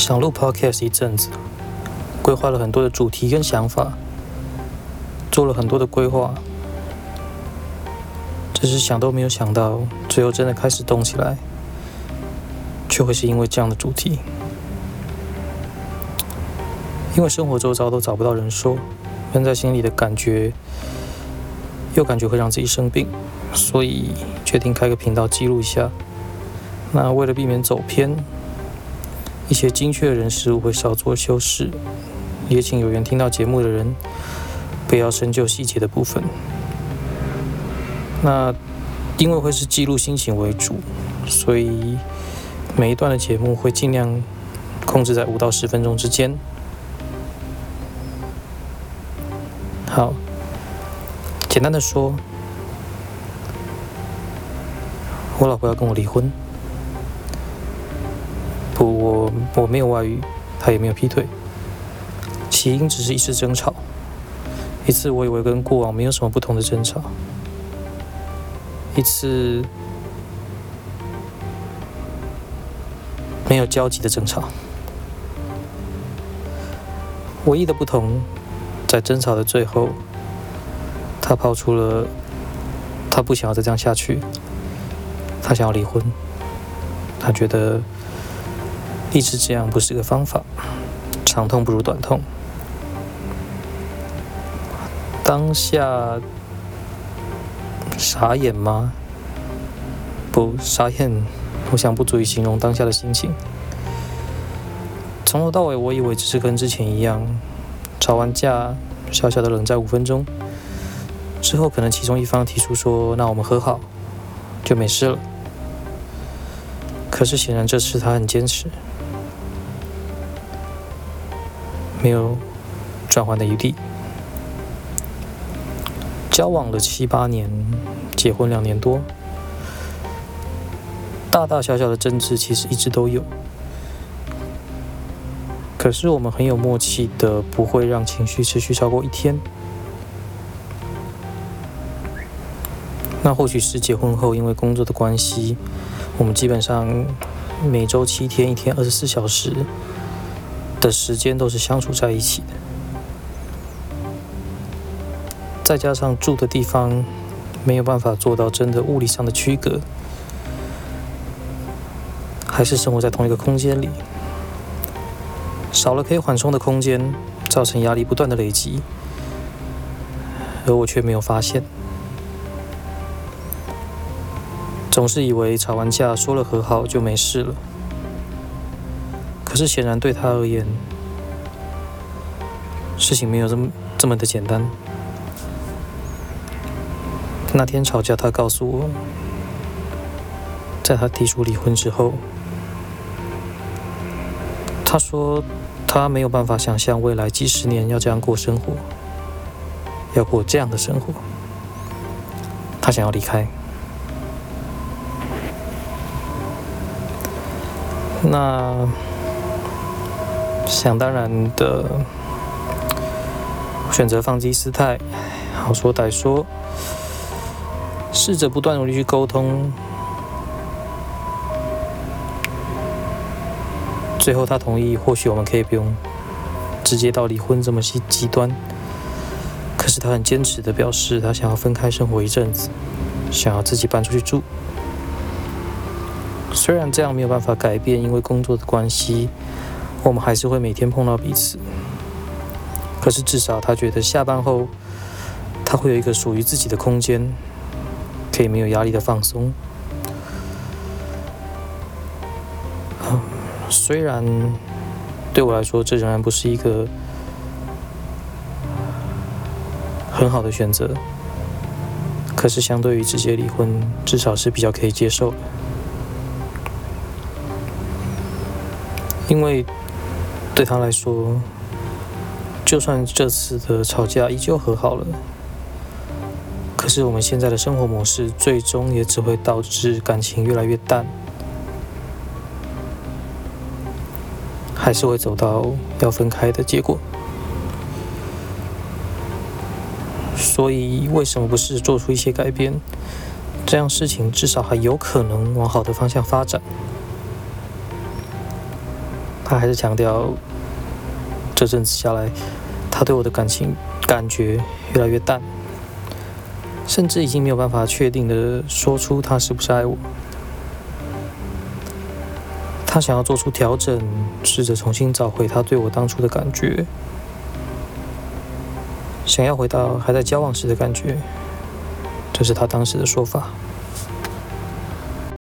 想录 podcast 一阵子，规划了很多的主题跟想法，做了很多的规划，只是想都没有想到，最后真的开始动起来，却会是因为这样的主题。因为生活周遭都找不到人说，闷在心里的感觉，又感觉会让自己生病，所以决定开个频道记录一下。那为了避免走偏。一些精确的人事物会稍作修饰，也请有缘听到节目的人不要深究细节的部分。那因为会是记录心情为主，所以每一段的节目会尽量控制在五到十分钟之间。好，简单的说，我老婆要跟我离婚。我我没有外遇，他也没有劈腿，起因只是一次争吵，一次我以为跟过往没有什么不同的争吵，一次没有交集的争吵。唯一的不同，在争吵的最后，他抛出了他不想要再这样下去，他想要离婚，他觉得。一直这样不是个方法，长痛不如短痛。当下傻眼吗？不，傻眼，我想不足以形容当下的心情。从头到尾，我以为只是跟之前一样，吵完架，小小的冷战五分钟，之后可能其中一方提出说：“那我们和好，就没事了。”可是显然这次他很坚持。没有转换的余地。交往了七八年，结婚两年多，大大小小的争执其实一直都有。可是我们很有默契的，不会让情绪持续超过一天。那或许是结婚后因为工作的关系，我们基本上每周七天，一天二十四小时。的时间都是相处在一起的，再加上住的地方没有办法做到真的物理上的区隔，还是生活在同一个空间里，少了可以缓冲的空间，造成压力不断的累积，而我却没有发现，总是以为吵完架说了和好就没事了。可是显然对他而言，事情没有这么这么的简单。那天吵架，他告诉我，在他提出离婚之后，他说他没有办法想象未来几十年要这样过生活，要过这样的生活，他想要离开。那。想当然的选择放低姿态，好说歹说，试着不断努力去沟通，最后他同意，或许我们可以不用直接到离婚这么极极端。可是他很坚持的表示，他想要分开生活一阵子，想要自己搬出去住。虽然这样没有办法改变，因为工作的关系。我们还是会每天碰到彼此，可是至少他觉得下班后，他会有一个属于自己的空间，可以没有压力的放松。虽然对我来说，这仍然不是一个很好的选择，可是相对于直接离婚，至少是比较可以接受，因为。对他来说，就算这次的吵架依旧和好了，可是我们现在的生活模式，最终也只会导致感情越来越淡，还是会走到要分开的结果。所以，为什么不是做出一些改变，这样事情至少还有可能往好的方向发展？他还是强调，这阵子下来，他对我的感情感觉越来越淡，甚至已经没有办法确定的说出他是不是爱我。他想要做出调整，试着重新找回他对我当初的感觉，想要回到还在交往时的感觉，这是他当时的说法。